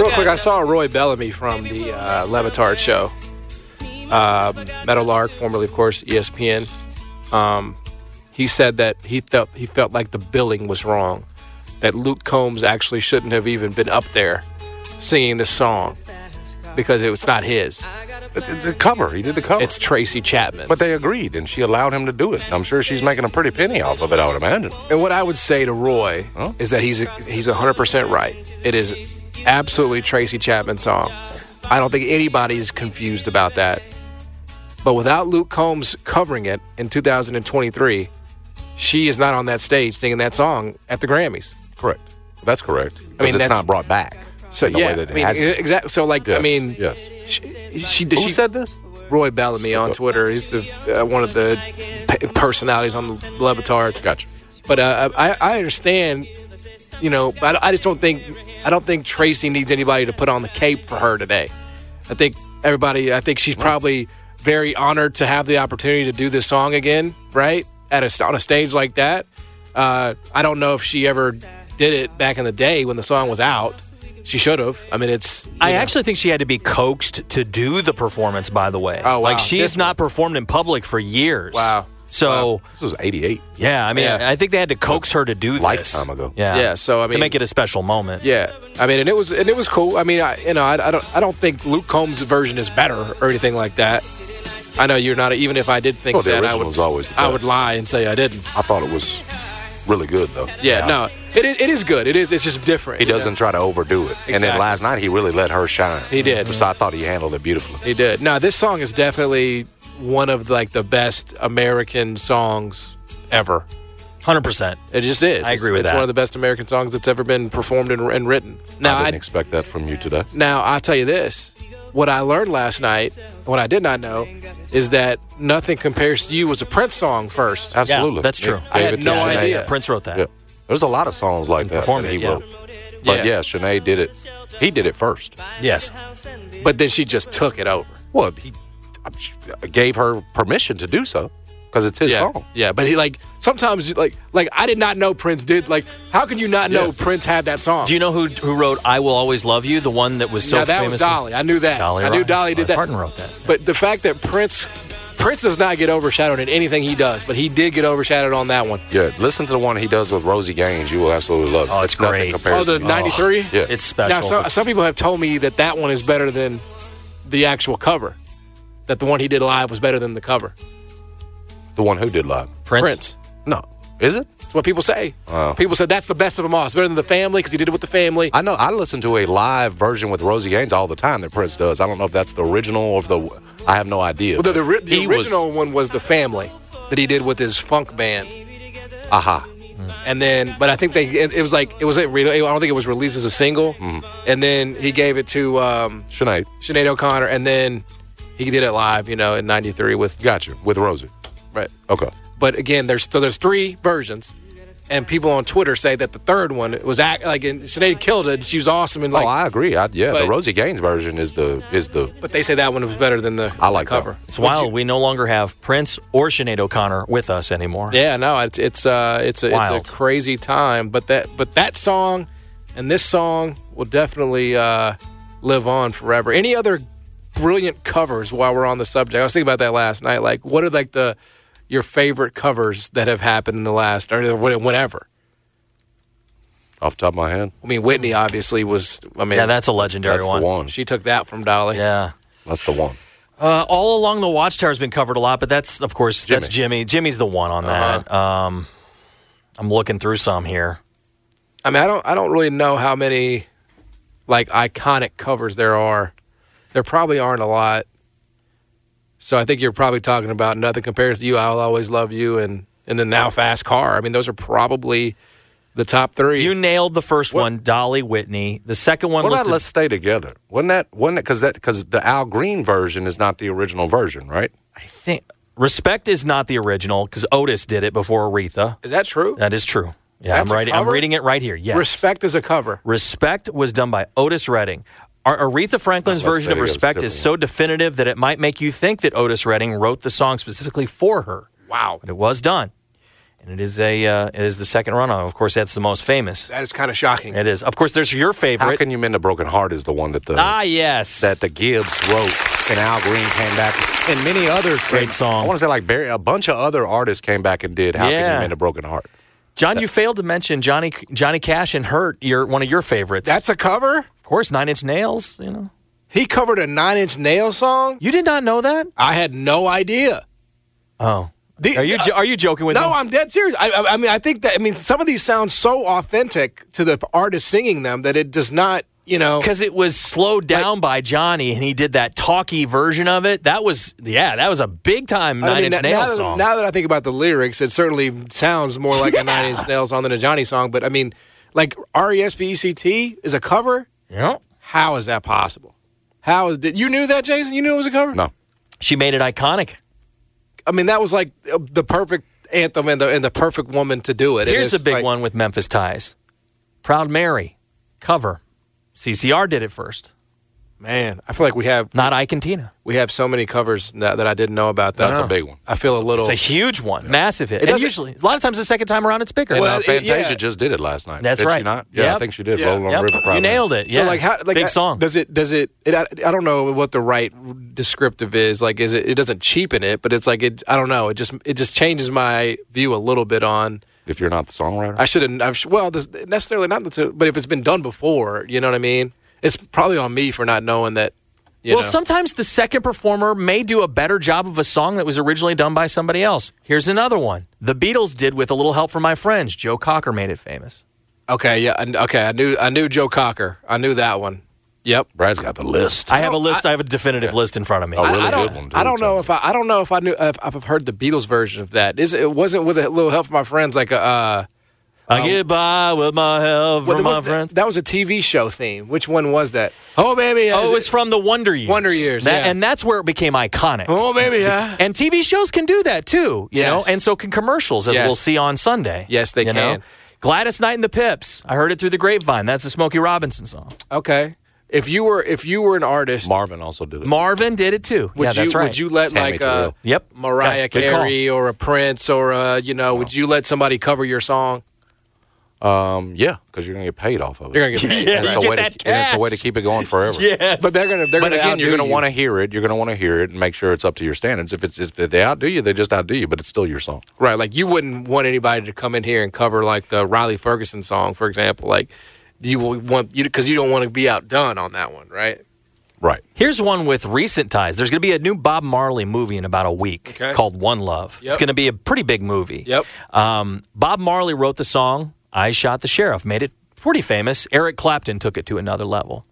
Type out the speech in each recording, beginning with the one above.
Real quick, I saw Roy Bellamy from the uh, Le Batard show. Um, Meadowlark, formerly, of course, ESPN. Um, he said that he felt he felt like the billing was wrong. That Luke Combs actually shouldn't have even been up there singing this song because it was not his. The, cover, he did the cover. It's Tracy Chapman. but they agreed, and she allowed him to do it. I'm sure she's making a pretty penny off of it. I would imagine. And what I would say to Roy Huh? is that he's he's 100% right. It is absolutely Tracy Chapman's song. I don't think anybody's confused about that. But without Luke Combs covering it in 2023, she is not on that stage singing that song at the Grammys. Correct. That's correct. I mean, it's not brought back. So in yeah, way that I mean exactly. So like I mean, yes. she, she, Who she said this? Roy Bellamy on Twitter. He's the uh, one of the p- personalities on the Le Batard. Gotcha. But uh, I, I understand, you know, but I just don't think I don't think Tracy needs anybody to put on the cape for her today. I think everybody. I think she's probably very honored to have the opportunity to do this song again, right? At a on a stage like that. Uh, I don't know if she ever did it back in the day when the song was out. She should have. I mean, it's. I know. actually think she had to be coaxed to do the performance. By the way, Oh, wow. like she's This not performed in public for years. Wow. So This was 88. yeah, I mean, Yeah. I think they had to coax her to do this Lifetime ago. Yeah, Yeah, so, I mean, to make it a special moment. Yeah, I mean, and it was and it was cool. I mean, I you know, I, I don't I don't think Luke Combs' version is better or anything like that. I know you're not. Even if I did think Well, that, I original would is always I would lie and say I didn't. I thought it was really good, though. Yeah, no, it, is- it is good. It is. It's just different. He doesn't try to overdo it. Exactly. And then last night, he really let her shine. He did. So I thought he handled it beautifully. He did. Now this song is definitely one of like the best American songs ever. Hundred percent. It just is. I It's- agree with it's that. It's one of the best American songs that's ever been performed and, and written. Now, I didn't I, expect that from you today. Now, I'll tell you this. What I learned last night, what I did not know, is that Nothing Compares to You was a Prince song first. Absolutely. that's true. I had Gave it to no Sinead. idea. Prince wrote that. Yeah. There's a lot of songs like that, performed that he it, yeah. wrote. But Yeah. yeah, Sinead did it. He did it first. Yes. But then she just took it over. Well, he I'm gave her permission to do so because it's his yeah. song. Yeah, but he like sometimes like like I did not know Prince did like how can you not know Yeah. Prince had that song? Do you know who who wrote "I Will Always Love You"? The one that was so yeah, that famous. was Dolly. I knew that. Dolly I knew Parton. Dolly did that. Parton wrote that. But the fact that Prince Prince does not get overshadowed in anything he does, but he did get overshadowed on that one. Yeah, listen to the one he does with Rosie Gaines. You will absolutely love it. Oh, it's nothing great. compares Oh, the to you. '93. Yeah. It's special. Now, some, some people have told me that that one is better than the actual cover. That the one he did live was better than the cover. The one who did live. Prince. Prince. No, is it? That's what people say. Wow. People said that's the best of them all. It's better than the family because he did it with the family. I know. I listen to a live version with Rosie Gaines all the time that Prince does. I don't know if that's the original or if the. I have no idea. Well, the, the, the He was- original one was the family that he did with his funk band, aha. and then but I think they it, it was like it was I don't think it was released as a single, Mm-hmm. and then he gave it to um, Sinead, Sinead O'Connor, and then he did it live, you know, in '93 with Gotcha. with Rosie. Right. Okay. But again, there's so there's three versions, and people on Twitter say that the third one was act, like and Sinead killed it. and She was awesome and like, oh, I agree. I, yeah, the Rosie Gaines version is the is the. but they say that one was better than the, I like the cover. that It's wild. we no longer have Prince or Sinead O'Connor with us anymore. Yeah, no, it's it's uh it's a Wild. it's a crazy time, but that but that song and this song will definitely uh live on forever. Any other brilliant covers while we're on the subject? I was thinking about that last night. Like, what are like the your favorite covers that have happened in the last or whatever? Off the top of my head, I mean, Whitney obviously was. I mean, Yeah, that's a legendary that's one. the one. she took that from Dolly. Yeah. That's the one. Uh, all along the Watchtower has been covered a lot, but that's of course that's Jimi. Jimi. Jimi's the one on that. Uh-huh. Um, I'm looking through some here. I mean, I don't I don't really know how many like iconic covers there are. There probably aren't a lot. So I think you're probably talking about nothing compares to you. I'll always love you, and and then now fast car. I mean, those are probably the top three. You nailed the first one, Dolly Whitney. The second one What about listed. Let's Stay Together? Wasn't that wasn't it because that because the Al Green version is not the original version, right? I think Respect is not the original because Otis did it before Aretha. Is that true? That is true. Yeah, That's a I'm writing. I'm reading it right here. Yes. Respect is a cover. Respect was done by Otis Redding. Our Aretha Franklin's version of Respect is so definitive that it might make you think that Otis Redding wrote the song specifically for her. Wow. But it was done. and it is a uh, it is the second run on. Of course, that's the most famous. That is kind of shocking. It is. Of course, there's your favorite. How favorite. can you mend a broken heart is the one that the ah, yes. that the Gibbs wrote, and Al Green came back, and many others. Great came- song. I want to say like Barry, a bunch of other artists came back and did "How Can You Mend a Broken Heart." John, you failed to mention Johnny Johnny Cash and Hurt. Your one of your favorites. That's a cover. Of course Nine Inch Nails. You know, He covered a Nine Inch Nail song. you did not know that. I had no idea. Oh, The- are you uh, jo- are you joking with No, me? No, I'm dead serious. I, I, I mean, I think that I mean some of these sound so authentic to the artist singing them that it does not, you know. because it was slowed down by Johnny, and he did that talky version of it. That was yeah, that was a big time I Nine mean, Inch now- Nails now, that- song. now that I think about the lyrics, it certainly sounds more like a Nine Inch Nails song than a Johnny song. But I mean, like R E S P E C T is a cover. Yeah. How is that possible? How is did you knew that, Jason? You knew it was a cover? No, She made it iconic. I mean, that was like uh, the perfect anthem and the and the perfect woman to do it. Here's a big like- one with Memphis ties. Proud Mary cover. CCR did it first, Man, I feel like we have not Ike and Tina. we have so many covers that, that I didn't know about. That That's a big one. I feel a little. It's a huge one, massive hit. and usually, a lot of times, the second time around, it's bigger. and Well, uh, it- Fantasia yeah. just did it last night. That's did right. She not? Yeah, Yep. I think she did. Yeah. Rolling on Yep, the River. you nailed it. So yeah. like how like big I- song. Does it does it, it I, I don't know what the right descriptive is. Like is it it doesn't cheapen it, but it's like it I don't know. It just it just changes my view a little bit on If you're not the songwriter, I shouldn't I've well necessarily not the but if it's been done before, you know what I mean? It's probably on me for not knowing that you well, know. sometimes the second performer may do a better job of a song that was originally done by somebody else. Here's another one. The Beatles did with a little help from my friends. Joe Cocker made it famous. Okay, yeah, I, okay, I knew I knew Joe Cocker. I knew that one. Yep. Brad's got the list. I have a list. I, have a definitive list in front of me. A really I, don't, good one, too, I don't know so. if I I don't know if I knew if I've heard the Beatles version of that. Is it wasn't with a little help from my friends like a uh I get by with my help Well, from my was- friends. That was a TV show theme. Which one was that? Oh baby, Oh, is it was from the Wonder Years. Wonder Years, That- yeah. And that's where it became iconic. Oh baby, yeah. And TV shows can do that too, you know, and so can commercials, as Yes. we'll see on Sunday. Yes, they you know? can. Gladys Knight and the Pips. I heard it through the grapevine. That's a Smokey Robinson song. Okay. If you were if you were an artist, Marvin also did it. Marvin did it too. would yeah, you that's right. would you let Tammi like uh, Terrell. Yep. Mariah Okay, good call. Carey or a Prince or a you know, would you let somebody cover your song? Um, yeah, because you're gonna get paid off of it. You're gonna get paid. Yeah, And it's, a get way that to, and it's a way to keep it going forever. Yes. But they're gonna they're But gonna again, you're going to you. want to hear it. You're going to want to hear it and make sure it's up to your standards. If it's if they outdo you, they just outdo you. But it's still your song. right. Like you wouldn't want anybody to come in here and cover like the Riley Ferguson song, for example. Like you will want you because you don't want to be outdone on that one, right? Right. Here's one with recent ties. There's going to be a new Bob Marley movie in about a week Okay. called One Love. Yep. It's going to be a pretty big movie. Yep. Um, Bob Marley wrote the song I Shot the Sheriff, made it pretty famous. Eric Clapton took it to another level.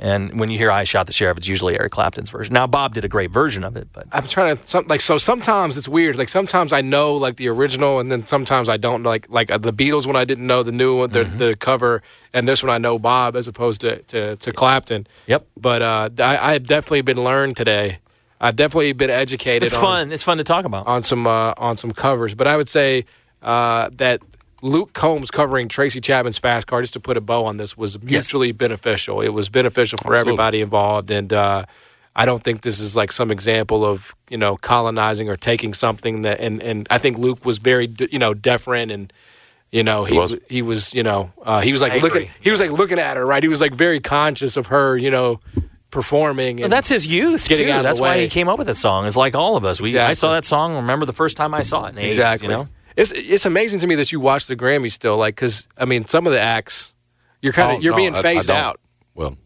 And when you hear I Shot the Sheriff, it's usually Eric Clapton's version. Now, Bob did a great version of it, but I'm trying to some, like so. Sometimes it's weird. Like sometimes I know like the original, and then sometimes I don't. Like like uh, the Beatles when I didn't know the new one, the, Mm-hmm. the cover, and this one I know Bob as opposed to to, to Clapton. Yep. But uh, I, I've definitely been learned today. I've definitely been educated. it's on, fun. It's fun to talk about. on some uh, on some covers. But I would say uh, that Luke Combs covering Tracy Chapman's Fast Car, just to put a bow on this, was mutually beneficial. It was beneficial for Absolutely. everybody involved, and uh, I don't think this is like some example of you know colonizing or taking something that. And, and I think Luke was very you know deferent and. You know, he, was. was. he was, you know, uh, he was like I looking. He was like looking at her, right? He was like very conscious of her, you know, performing. Well, And that's his youth Getting too. out of the That's why way. he came up with that song. It's like all of us. We I saw that song. Remember the first time I saw it in the 80s, Exactly. you know? It's it's amazing to me that you watch the Grammys still, like, because I mean, some of the acts, you're kind of Oh, you're no, being I- I phased don't. out. Well,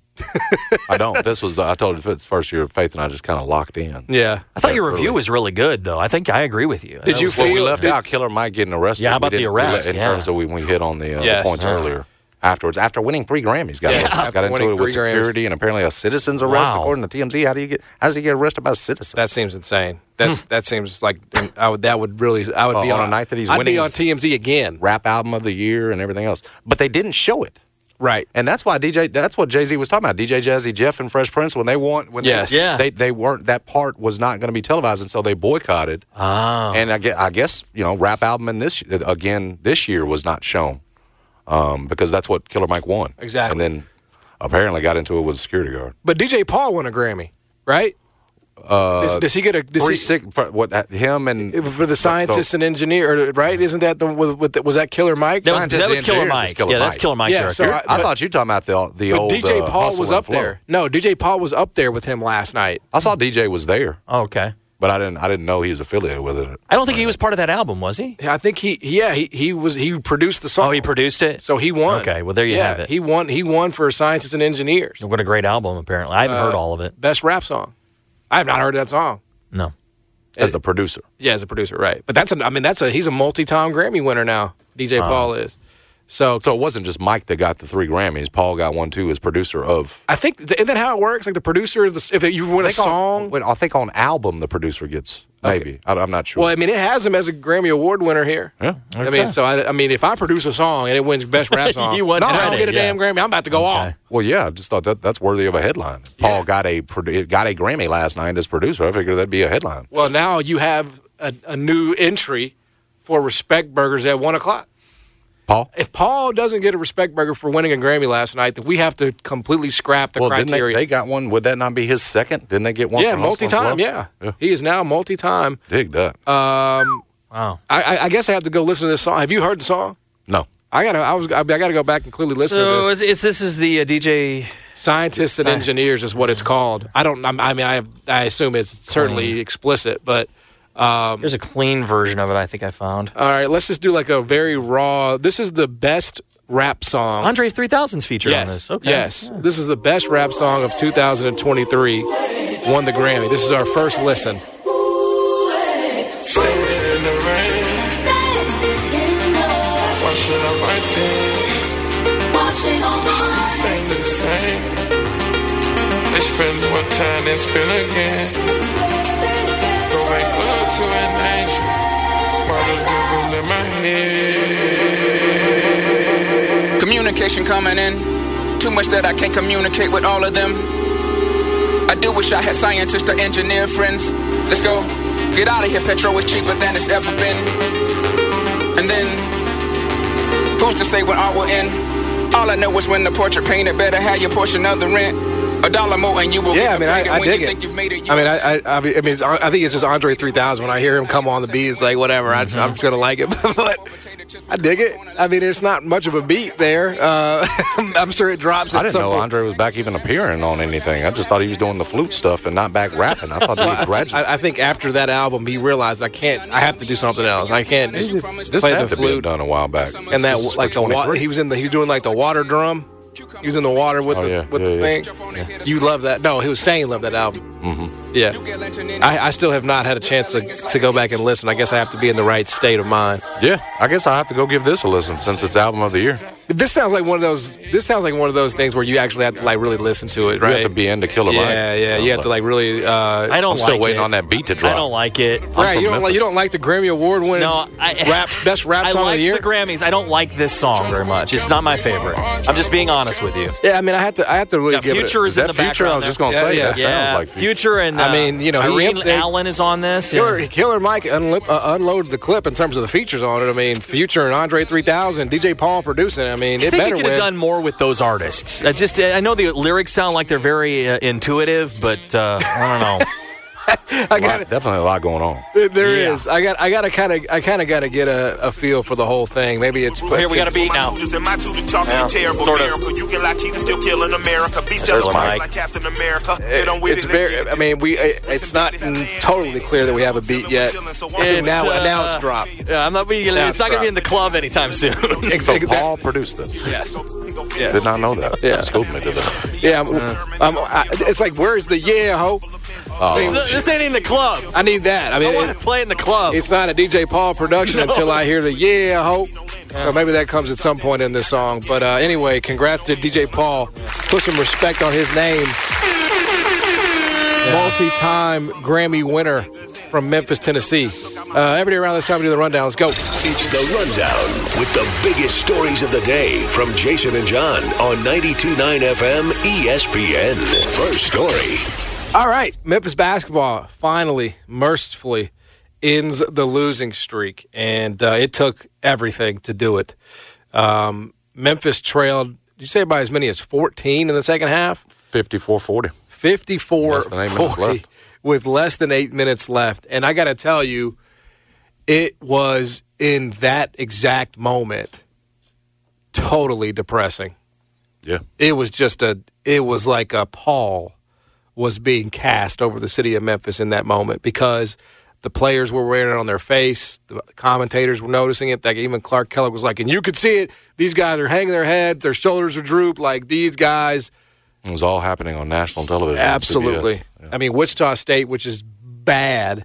I don't. This was the. I told you it's first year of faith, and I just kind of locked in. Yeah. I thought your review really. was really good, though. I think I agree with you. Did That you was- Well, we feel- left did- out Killer Mike getting arrested. Yeah, how about the didn't- let- arrest? In Yeah. terms of when we hit on the, uh, Yes. the points Yeah. earlier. Afterwards, after winning three Grammys, got, Yes, got into winning it with three Grammys. security and apparently a citizen's arrest, Wow. according to TMZ. How do you get? How does he get arrested by a citizen? That seems insane. That's that seems like I would that would really I would Uh, be on on, a night that he's I'd winning- be on TMZ again. rap album of the year and everything else. But they didn't show it. Right. And that's why DJ. That's what Jay Z was talking about. DJ Jazzy Jeff and Fresh Prince when they want when Yes. they, Yeah. they they weren't that part was not going to be televised, and so they boycotted. Ah. And I guess, I guess you know rap album in this again this year was not shown um, because that's what Killer Mike won Exactly. And then apparently got into it with a security guard. But DJ Paul won a Grammy, right? Uh, does, does he get a does three he, six for what uh, him and for the scientist and engineer? Right? Isn't that the with, with was that Killer Mike? That was, Scientist that was Killer Mike. Killer yeah, that's Killer Mike's Yeah, era. so I, but- thought you were talking about the the old DJ uh, Paul Hustle was up there. No, DJ Paul was up there with him last night. I saw DJ was there, oh, okay. But I didn't I didn't know he was affiliated with it. I don't think he was part of that album, was he? Yeah, I think he yeah he, he was he produced the song. Oh, he produced it. so he won. Okay, well, there you yeah, have it. He won. He won for scientists and engineers. What a great album! Apparently, I haven't heard uh, all of it. Best rap song. I have not heard that song. No. as the producer. Yeah, as a producer, right? But that's a, I mean that's a he's a multi-time Grammy winner now. DJ Paul is. So So it wasn't just Mike that got the three Grammys. Paul got one too as producer of. I think isn't that how it works? Like the producer, of the, if you win a on- song. wait, I think on album the producer gets maybe. I, am not sure. Well, I mean, it has him as a Grammy Award winner here. yeah. I mean, so I, I mean, if I produce a song and it wins Best Rap Song, You no, I don't get a yeah. damn Grammy. I'm about to go off. Well, yeah, I just thought that that's worthy of a headline. Paul got a got a Grammy last night as producer. I figured that'd be a headline. Well, now you have a, a new entry for Respect Burgers at one o'clock. Paul. If Paul doesn't get a Respect Burger for winning a Grammy last night, then we have to completely scrap the Well, didn't they, criteria. they got one? Would that not be his second? Didn't they get one? yeah, for multi-time. Yeah. Yeah. he is now multi-time. dig that. Um, Wow. I, I, I guess I have to go listen to this song. Have you heard the song? no, I gotta. I was. I, gotta go back and clearly listen to So this. it's, it's this is the uh, DJ. Scientists and Sci- engineers is what it's called. I don't. I'm- I mean, I I assume it's certainly explicit, but um, There's a clean version of it. I think I found. all right. Let's just do like a very raw. This is the best rap song. Andre 3000's featured on yes. this. Okay. Yes. This is the best rap song of 2023. Won the Grammy. This is our first listen. Standing in the rain. Why should I write things? Streets ain't the same. They spend one time, then spend again. To an angel. In my head. Communication coming in. Too much that I can't communicate with all of them. I do wish I had scientists or engineer friends. Let's go. Get out of here, petrol is cheaper than it's ever been. And then, who's to say when all will end? All I know is when the portrait painted, better have your portion of the rent. A dollar more and you will Yeah, I mean, I, I dig it. think it, I mean, I, I, I mean, I it's, I think it's just Andre 3000. When I hear him come on the beat, it's like whatever. I just, I'm just gonna like it, but I dig it. I mean, it's not much of a beat there. Uh, I'm sure it drops. At I didn't some know point. Andre was back even appearing on anything. I just thought he was doing the flute stuff and not back rapping. I thought he was graduated. I, I think after that album, he realized I can't. I have to do something else. I can't just this play had the to be flute done a while back. and that like the wa- he was in the he was doing like the water drum. He was in the water with Oh, the yeah, with yeah, the yeah. thing. You love that? No, he was saying he loved that album. Mm-hmm. Yeah. I, I still have not had a chance to, to go back and listen. I guess I have to be in the right state of mind. Yeah, I guess I'll have to go give this a listen since it's album of the year. This sounds like one of those. This sounds like one of those things where you actually have to like really listen to it, right? You have to be into Killer Mike. Yeah, yeah. You have to like really. Uh, I don't I'm still like waiting it. on that beat to drop. I don't like it. right. You don't like you don't like the Grammy Award winning No, I, rap best rap I song of the year. the Grammys. I don't like this song very much. It's not my favorite. I'm just being honest with you. yeah, I mean, I have to. I have to really Yeah, give Future it. is Is in that the Future? background. I was just going to say, Yeah, that yeah. sounds like Future and I uh, mean, you know, he- Eryn Allen is on this. Killer, and- Killer Mike unli- uh, unloaded the clip in terms of the features on it. I mean, Future and Andre 3000, DJ Paul producing. I mean, I think better you could have done more with those artists. I just I know the lyrics sound like they're very uh, intuitive, but uh, I don't know. I got it. definitely a lot going on. There Yeah. is. I got. I got to kind of. I kind of got to get a, a feel for the whole thing. Maybe it's. Here we got a beat now. My tutors talking Yeah, terrible sort of. miracle. You can lie, cheat, still kill America. Be There's celebrated Mike. like Captain America. Get It's very. I mean, we. it- It's not totally clear that we have a beat yet. It's, now, uh, now it's dropped. Yeah, I'm not being. Now It's not going to be in the club anytime soon. So Exactly. Paul produced this. yes. Did not know that. Yeah. Schooled me to that. Yeah. I'm, I'm, I, it's like, where's the yeah ho? I, mean, this ain't in the club. I need that. I I mean, want it- to play in the club. It's not a DJ Paul production No. until I hear the yeah I hope. So maybe that comes at some point in this song. But uh, anyway, congrats to DJ Paul. Put some respect on his name. Multi-time Grammy winner from Memphis, Tennessee. Uh, every day around this time we do the rundown. Let's go. It's the rundown with the biggest stories of the day from Jason and John on 92.9 FM ESPN. First story. All right, Memphis basketball finally, mercifully, ends the losing streak, and uh, it took everything to do it. Um, Memphis trailed. Did you say by as many as 14 in the second half? 54 40. 54 Less than eight minutes 40 left. with less than eight minutes left. And I got to tell you, it was in that exact moment totally depressing. Yeah. It was just a, it was like a pall was being cast over the city of Memphis in that moment because the players were wearing it on their face. The commentators were noticing it. Like even Clark Kellogg was like, and you could see it. These guys are hanging their heads, their shoulders are drooped. Like these guys, It was all happening on national television. absolutely. Yeah. I mean, Wichita State, which is bad,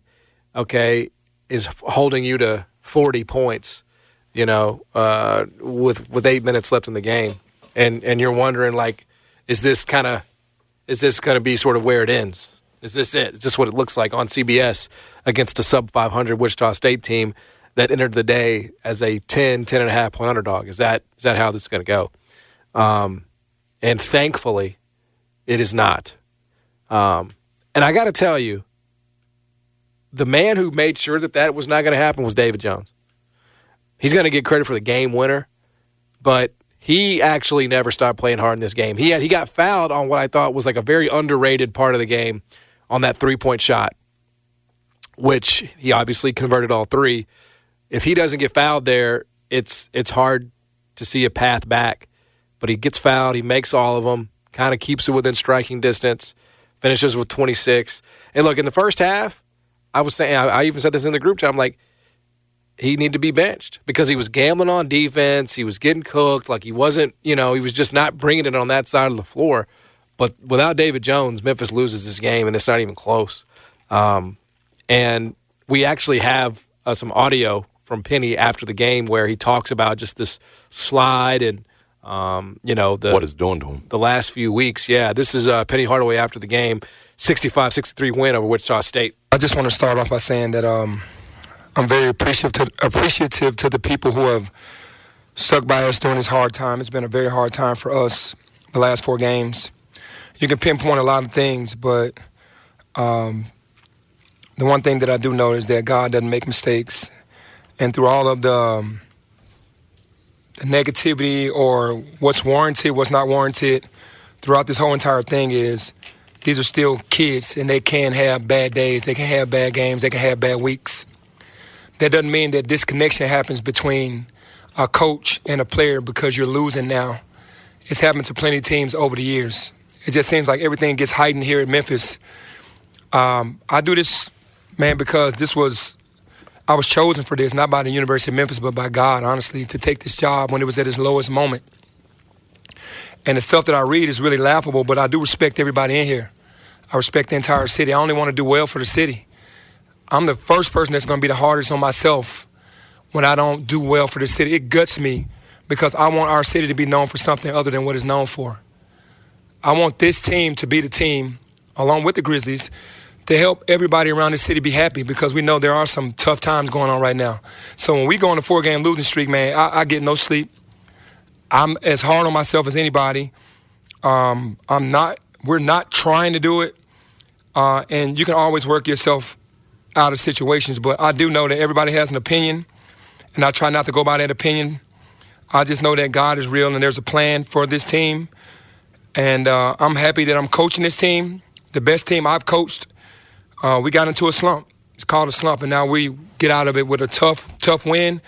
okay, is holding you to 40 points. You know, uh, with with eight minutes left in the game, and and you're wondering like, is this kind of is this going to be sort of where it ends? Is this it? Is this what it looks like on CBS against a sub 500 Wichita State team that entered the day as a 10, 10 and a half point underdog? Is that is that how this is going to go? Um, and thankfully, it is not. Um, and I got to tell you, the man who made sure that that was not going to happen was David Jones. He's going to get credit for the game winner, but he actually never stopped playing hard in this game. He had, he got fouled on what I thought was like a very underrated part of the game on that three point shot, which he obviously converted all three. If he doesn't get fouled there, it's it's hard to see a path back. But he gets fouled, he makes all of them, kind of keeps it within striking distance, finishes with 26. And look, in the first half, I was saying, I, I even said this in the group chat. I'm like, he needed to be benched because he was gambling on defense. He was getting cooked. Like he wasn't, you know, he was just not bringing it on that side of the floor. But without David Jones, Memphis loses this game, and it's not even close. Um, and we actually have uh, some audio from Penny after the game where he talks about just this slide and, um, you know, the what it's doing to him. the last few weeks. Yeah, this is uh, Penny Hardaway after the game, 65-63 win over Wichita State. I just want to start off by saying that um, I'm very appreciative to, appreciative to the people who have stuck by us during this hard time. It's been a very hard time for us the last four games. You can pinpoint a lot of things, but um, the one thing that I do know is that God doesn't make mistakes. And through all of the, um, the negativity or what's warranted, what's not warranted, throughout this whole entire thing is these are still kids and they can have bad days, they can have bad games, they can have bad weeks. That doesn't mean that disconnection happens between a coach and a player because you're losing now. It's happened to plenty of teams over the years. It just seems like everything gets heightened here at Memphis. Um, I do this, man, because this was I was chosen for this, not by the University of Memphis, but by God, honestly, to take this job when it was at its lowest moment. And the stuff that I read is really laughable, but I do respect everybody in here. I respect the entire city. I only want to do well for the city. I'm the first person that's going to be the hardest on myself when I don't do well for the city. It guts me because I want our city to be known for something other than what it's known for. I want this team to be the team, along with the Grizzlies, to help everybody around the city be happy because we know there are some tough times going on right now. So when we go on a four game losing streak, man, I, I get no sleep. I'm as hard on myself as anybody. Um, I'm not. We're not trying to do it, uh, and you can always work yourself out of situations. But I do know that everybody has an opinion, and I try not to go by that opinion. I just know that God is real, and there's a plan for this team, and uh, I'm happy that I'm coaching this team, the best team I've coached. Uh, we got into a slump. It's called a slump, and now we get out of it with a tough, tough win.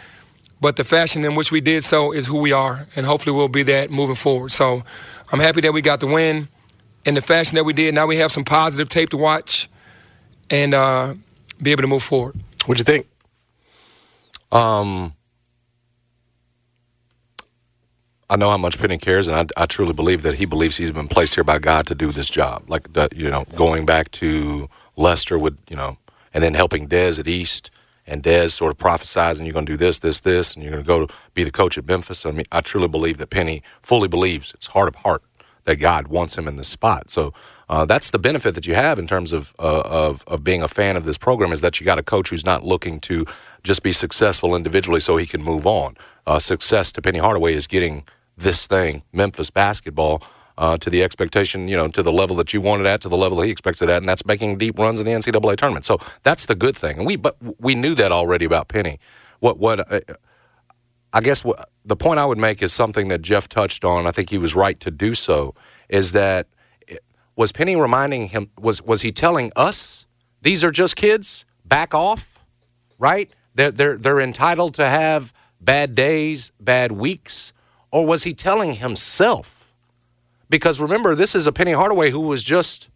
But the fashion in which we did so is who we are, and hopefully we'll be that moving forward. So I'm happy that we got the win in the fashion that we did. Now we have some positive tape to watch and uh, be able to move forward. What'd you think? Um, I know how much Penny cares, and I, I truly believe that he believes he's been placed here by God to do this job. Like, you know, going back to Lester with, you know, and then helping Dez at East, and Dez sort of prophesizing you're going to do this, this, this, and you're going to go to be the coach at Memphis. I mean, I truly believe that Penny fully believes, it's heart of heart, that God wants him in this spot. So uh, that's the benefit that you have in terms of, uh, of of being a fan of this program is that you got a coach who's not looking to just be successful individually so he can move on. Uh, success to Penny Hardaway is getting this thing, Memphis basketball, uh, to the expectation, you know, to the level that you want it at, to the level he expects it at, and that's making deep runs in the NCAA tournament. So that's the good thing, and we but we knew that already about Penny. What what uh, I guess what, the point I would make is something that Jeff touched on. I think he was right to do so. Is that was Penny reminding him? Was was he telling us these are just kids. Back off, right? They're they're they're entitled to have bad days, bad weeks, or was he telling himself? Because remember, this is a Penny Hardaway who was just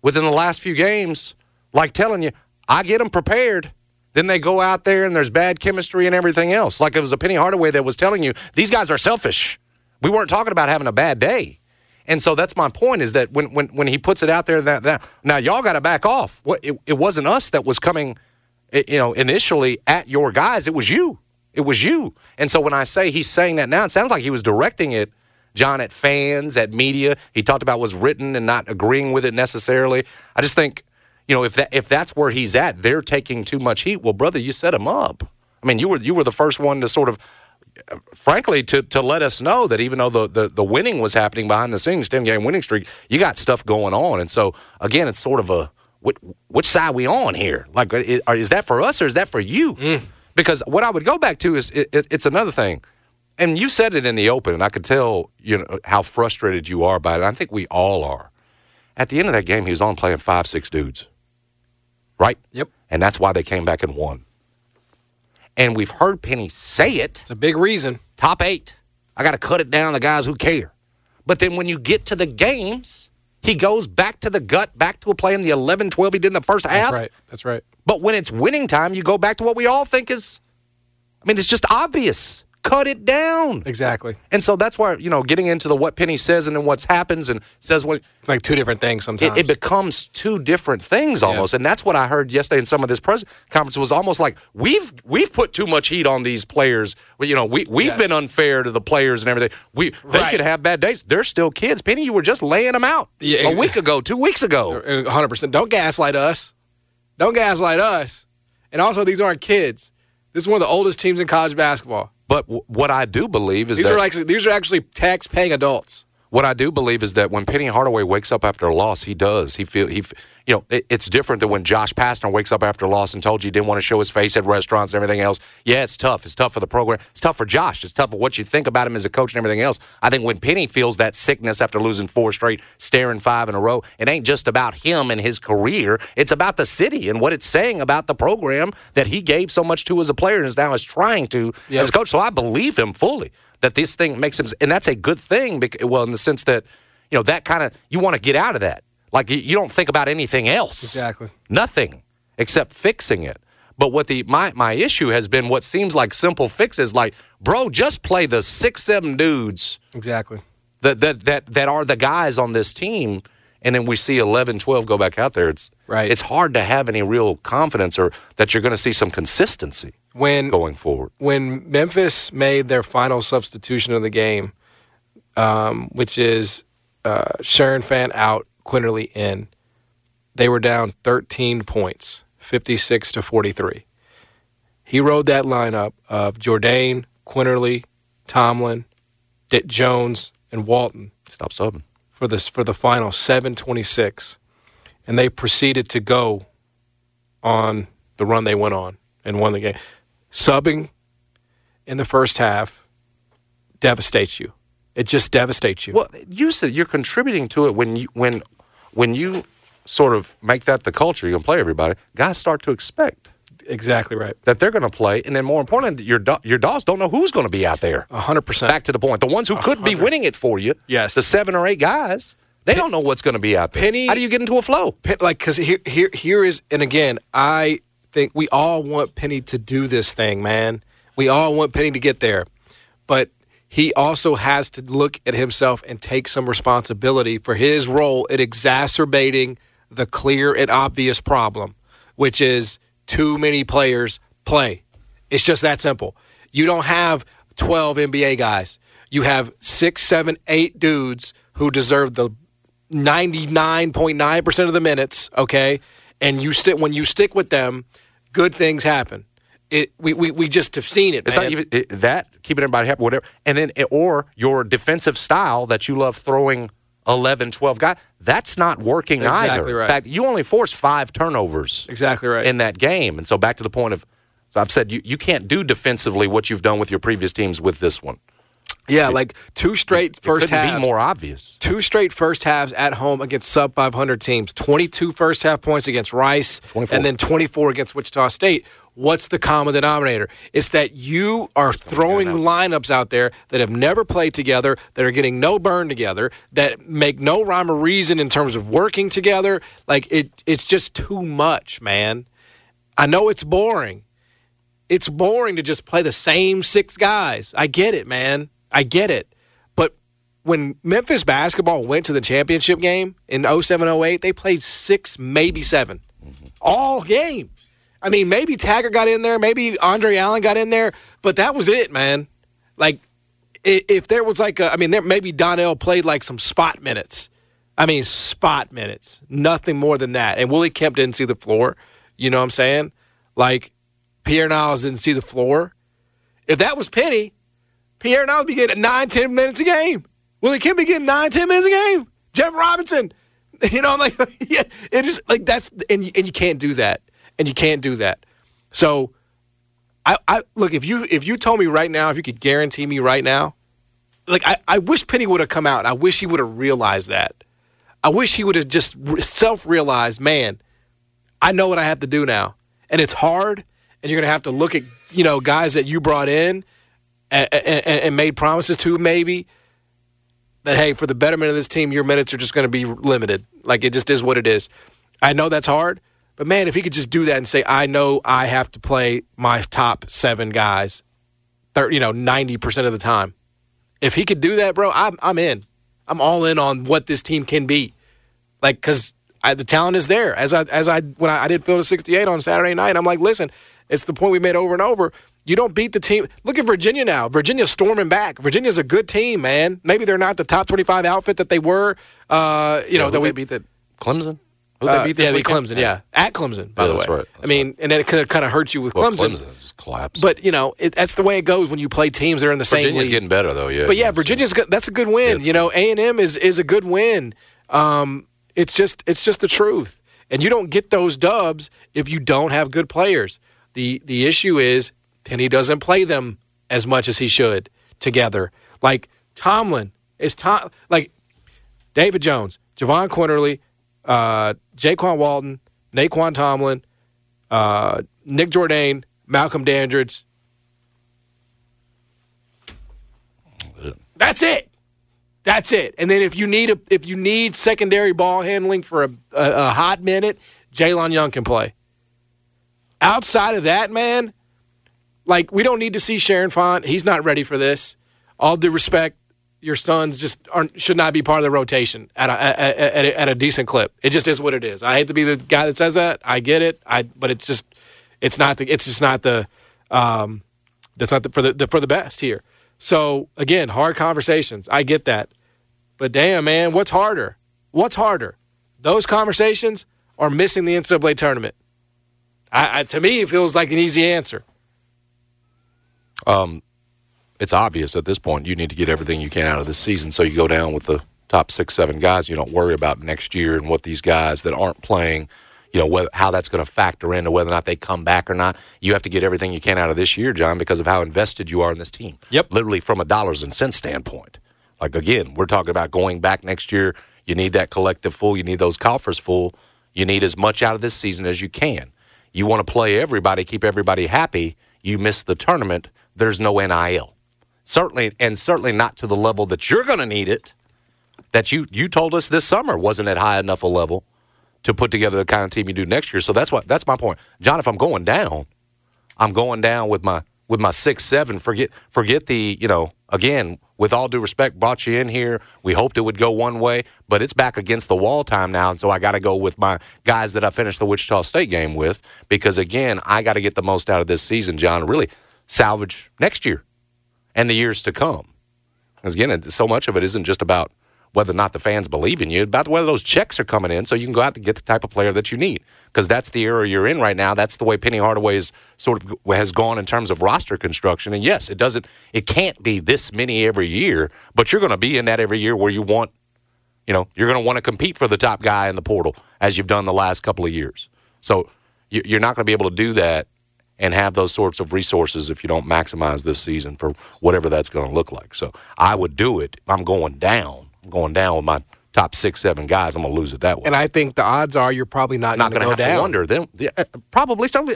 within the last few games, like telling you, I get them prepared. Then they go out there and there's bad chemistry and everything else. Like it was a Penny Hardaway that was telling you, these guys are selfish. We weren't talking about having a bad day. And so that's my point is that when when, when he puts it out there that, that now y'all got to back off. What it, it wasn't us that was coming you know initially at your guys, it was you. It was you. And so when I say he's saying that now, it sounds like he was directing it John at fans, at media. He talked about was written and not agreeing with it necessarily. I just think, you know, if that if that's where he's at, they're taking too much heat. Well, brother, you set him up. I mean, you were you were the first one to sort of frankly, to, to let us know that even though the, the, the winning was happening behind the scenes, 10 game winning streak, you got stuff going on. And so, again, it's sort of a which, which side we on here? Like, is, is, that for us or is that for you? Mm. Because what I would go back to is it, it, it's another thing. And you said it in the open, and I could tell you know how frustrated you are by it. I think we all are. At the end of that game, he was on playing five, six dudes, right? Yep. And that's why they came back and won and we've heard Penny say it. It's a big reason. Top eight. I got to cut it down The guys who care. But then when you get to the games, he goes back to the gut, back to a play in the 11 12 he did in the first half. That's right. That's right. But when it's winning time, you go back to what we all think is, I mean, it's just obvious cut it down. Exactly. And so that's why, you know, getting into the what Penny says and then what happens and says what it's like two different things sometimes. It, it becomes two different things almost. Yeah. And that's what I heard yesterday in some of this press conference was almost like we've we've put too much heat on these players. You know, we we've yes. been unfair to the players and everything. We they right. could have bad days. They're still kids. Penny, you were just laying them out yeah. a week ago, two weeks ago. Uh, 100%. Don't gaslight us. Don't gaslight us. And also these aren't kids. This is one of the oldest teams in college basketball. But w- what I do believe is these that are actually these are actually tax paying adults. What I do believe is that when Penny Hardaway wakes up after a loss, he does. He feel he, you know, it, it's different than when Josh Pastner wakes up after a loss and told you he didn't want to show his face at restaurants and everything else. Yeah, it's tough. It's tough for the program. It's tough for Josh. It's tough for what you think about him as a coach and everything else. I think when Penny feels that sickness after losing four straight, staring five in a row, it ain't just about him and his career. It's about the city and what it's saying about the program that he gave so much to as a player and is now is trying to yep. as a coach. So I believe him fully that this thing makes him, and that's a good thing. Because, well, in the sense that you know, that kind of, you want to get out of that. Like you don't think about anything else. Exactly. Nothing except fixing it. But what the my my issue has been what seems like simple fixes like, bro, just play the six, seven dudes. Exactly. That that that that are the guys on this team and then we see 11, 12 go back out there. It's right. It's hard to have any real confidence or that you're going to see some consistency when going forward. When Memphis made their final substitution of the game, um, which is uh, Sharon Fan out, Quinerly in. They were down 13 points, 56 to 43. He rode that lineup of Jourdain, Quinerly, Tomlin, Dick Jones, and Walton. Stop subbing for this for the final 726, and they proceeded to go on the run they went on and won the game. Subbing in the first half devastates you. It just devastates you. Well, you said you're contributing to it when you when when you sort of make that the culture. You can play everybody. Guys start to expect exactly right that they're going to play, and then more importantly, your do- your dogs don't know who's going to be out there. hundred percent. Back to the point, the ones who could 100. be winning it for you. Yes, the seven or eight guys. They don't know what's going to be out there. Penny, How do you get into a flow? like because here, here, here is, and again, I think we all want Penny to do this thing, man. We all want Penny to get there, but he also has to look at himself and take some responsibility for his role in exacerbating the clear and obvious problem, which is too many players play. It's just that simple. You don't have 12 NBA guys. You have six, seven, eight dudes who deserve the 99.9% of the minutes, okay? And you stick when you stick with them, good things happen it we, we, we just have seen it. It's man. not even it, that keeping everybody happy, whatever. And then eh, or your defensive style that you love throwing 11, 12 guys. That's not working exactly either. Right. In fact, you only forced five turnovers. Exactly right in that game. And so back to the point of, so I've said you you can't do defensively what you've done with your previous teams with this one. Yeah, like two straight It first couldn't halves. be more obvious. two straight first halves at home against sub 500 teams. 22 first half points against rice 24. and then 24 against wichita state. What's the common denominator? It's that you are throwing lineups out there that have never played together that are getting no burn together that make no rhyme or reason in terms of working together. Like it it's just too much man. I know it's boring. It's boring to just play the same six guys. I get it man i get it but when Memphis basketball went to the championship game in 07 08, they played six, maybe 7 mm-hmm. all game. I mean, maybe Taggart got in there, maybe Andre Allen got in there, but that was it, man. Like, if there was like a, I mean, there maybe Donnell played like some spot minutes. I mean, spot minutes, nothing more than that. And Willie Kemp didn't see the floor. You know what I'm saying? Like, Pierre Niles didn't see the floor. If that was Penny, Pierre Niles be getting nine, ten minutes a game. Willie Kemp be getting nine, ten minutes a game. Jeff Robinson, you know, I'm like, yeah, it is like that's and and you can't do that, and you can't do that. So, I, I look if you if you told me right now, if you could guarantee me right now, like I, I wish Penny would have come out. I wish he would have realized that. I wish he would have just self realized, man, I know what I have to do now, and it's hard. And you're gonna have to look at you know guys that you brought in and, and, and made promises to maybe that hey for the betterment of this team your minutes are just going to be limited. Like it just is what it is. I know that's hard but man if he could just do that and say i know i have to play my top seven guys 30, you know 90% of the time. If he could do that bro i'm, I'm in. I'm all in on what this team can be. Like because the talent is there. As i as i when I, I did field of 68 on saturday night i'm like listen it's the point we made over and over you don't beat the team. Look at Virginia now. Virginia's storming back. Virginia's a good team, man. Maybe they're not the top 25 outfit that they were. Uh, you know, that they we beat that Clemson. Who uh, they beat yeah, they beat? Clemson. Yeah, at Clemson, by Yeah, the that's way. right. I mean, and then it could kind of hurt you with Well, Clemson. Clemson just collapsed. But you know, it, that's the way it goes when you play teams that are in the same Virginia's getting better though. Yeah. But yeah, Virginia's good, that's a good win. it's you know, A and M is is a good win. Um, it's just it's just the truth, and you don't get those dubs if you don't have good players. the The issue is Penny doesn't play them as much as he should together. Like Tomlin is Tom like David Jones, Jahvon Quinerly, uh, Jaykwon Walton, Nae'Qwan Tomlin, uh, Nick Jourdain, Malcolm Dandridge. That's it. That's it. And then if you need a if you need secondary ball handling for a, a, a hot minute, Jayhlon Young can play. Outside of that, man, like we don't need to see Sharon Font. He's not ready for this. All due respect, your sons just aren't should not be part of the rotation at a, at, at, a, at a decent clip. It just is what it is. I hate to be the guy that says that. I get it. I but it's just it's not the it's just not the um that's not the, for the, the for the best here. So again, hard conversations. I get that. But damn, man, what's harder? What's harder? Those conversations are missing the NCAA tournament? I, I, to me, it feels like an easy answer. Um, it's obvious at this point you need to get everything you can out of this season. So you go down with the top six, seven guys. You don't worry about next year and what these guys that aren't playing, you know, whether, how that's going to factor into whether or not they come back or not. You have to get everything you can out of this year, John, because of how invested you are in this team. Yep. Literally from a dollars and cents standpoint. Like, again, we're talking about going back next year. You need that collective full. You need those coffers full. You need as much out of this season as you can. You want to play everybody, keep everybody happy. You miss the tournament. There's no NIL. Certainly, and certainly not to the level that you're going to need it. That you you told us this summer wasn't at high enough a level to put together the kind of team you do next year. So that's what that's my point, John. If I'm going down, I'm going down with my with my six seven. Forget forget the you know again. With all due respect, brought you in here. We hoped it would go one way, but it's back against the wall time now. And so I got to go with my guys that I finished the Wichita State game with because again, I got to get the most out of this season, John. Really salvage next year and the years to come. Because again, so much of it isn't just about whether or not the fans believe in you, about whether those checks are coming in so you can go out and get the type of player that you need. Because that's the era you're in right now. That's the way Penny Hardaway is sort of has gone in terms of roster construction. And yes, it doesn't, it can't be this many every year, but you're going to be in that every year where you want, you know, you're going to want to compete for the top guy in the portal as you've done the last couple of years. So you're not going to be able to do that and have those sorts of resources if you don't maximize this season for whatever that's going to look like. So I would do it. I'm going down. I'm going down with my top six, seven guys. I'm going to lose it that way. And I think the odds are you're probably not, not going to go down. to wonder. Then yeah, uh, probably some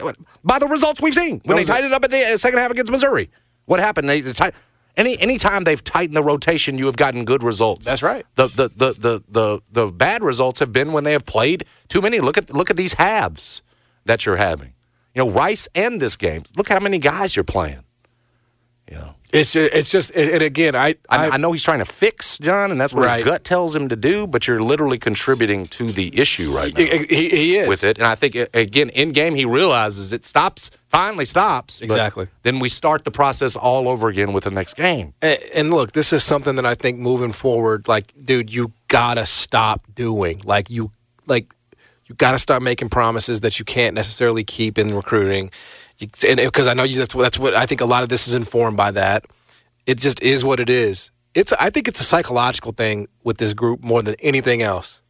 by the results we've seen when they tightened it up at the uh, second half against Missouri. What happened? They tight. Any anytime they've tightened the rotation, you have gotten good results. That's right. The the, the the the the bad results have been when they have played too many. Look at look at these halves that you're having. You know, Rice and this game. Look how many guys you're playing. You know, It's just, it's just, and again, I, I, I know he's trying to fix John, and that's what Right. his gut tells him to do. But you're literally contributing to the issue right now he, he, he is with it. And I think again in game he realizes it stops, finally stops. Exactly. Then we start the process all over again with the next game. And, and look, this is something that I think moving forward, like, dude, you gotta stop doing. Like, you, like, you gotta stop making promises that you can't necessarily keep in recruiting. And because I know you, that's what that's what I think. A lot of this is informed by that. It just is what it is. It's I think it's a psychological thing with this group more than anything else.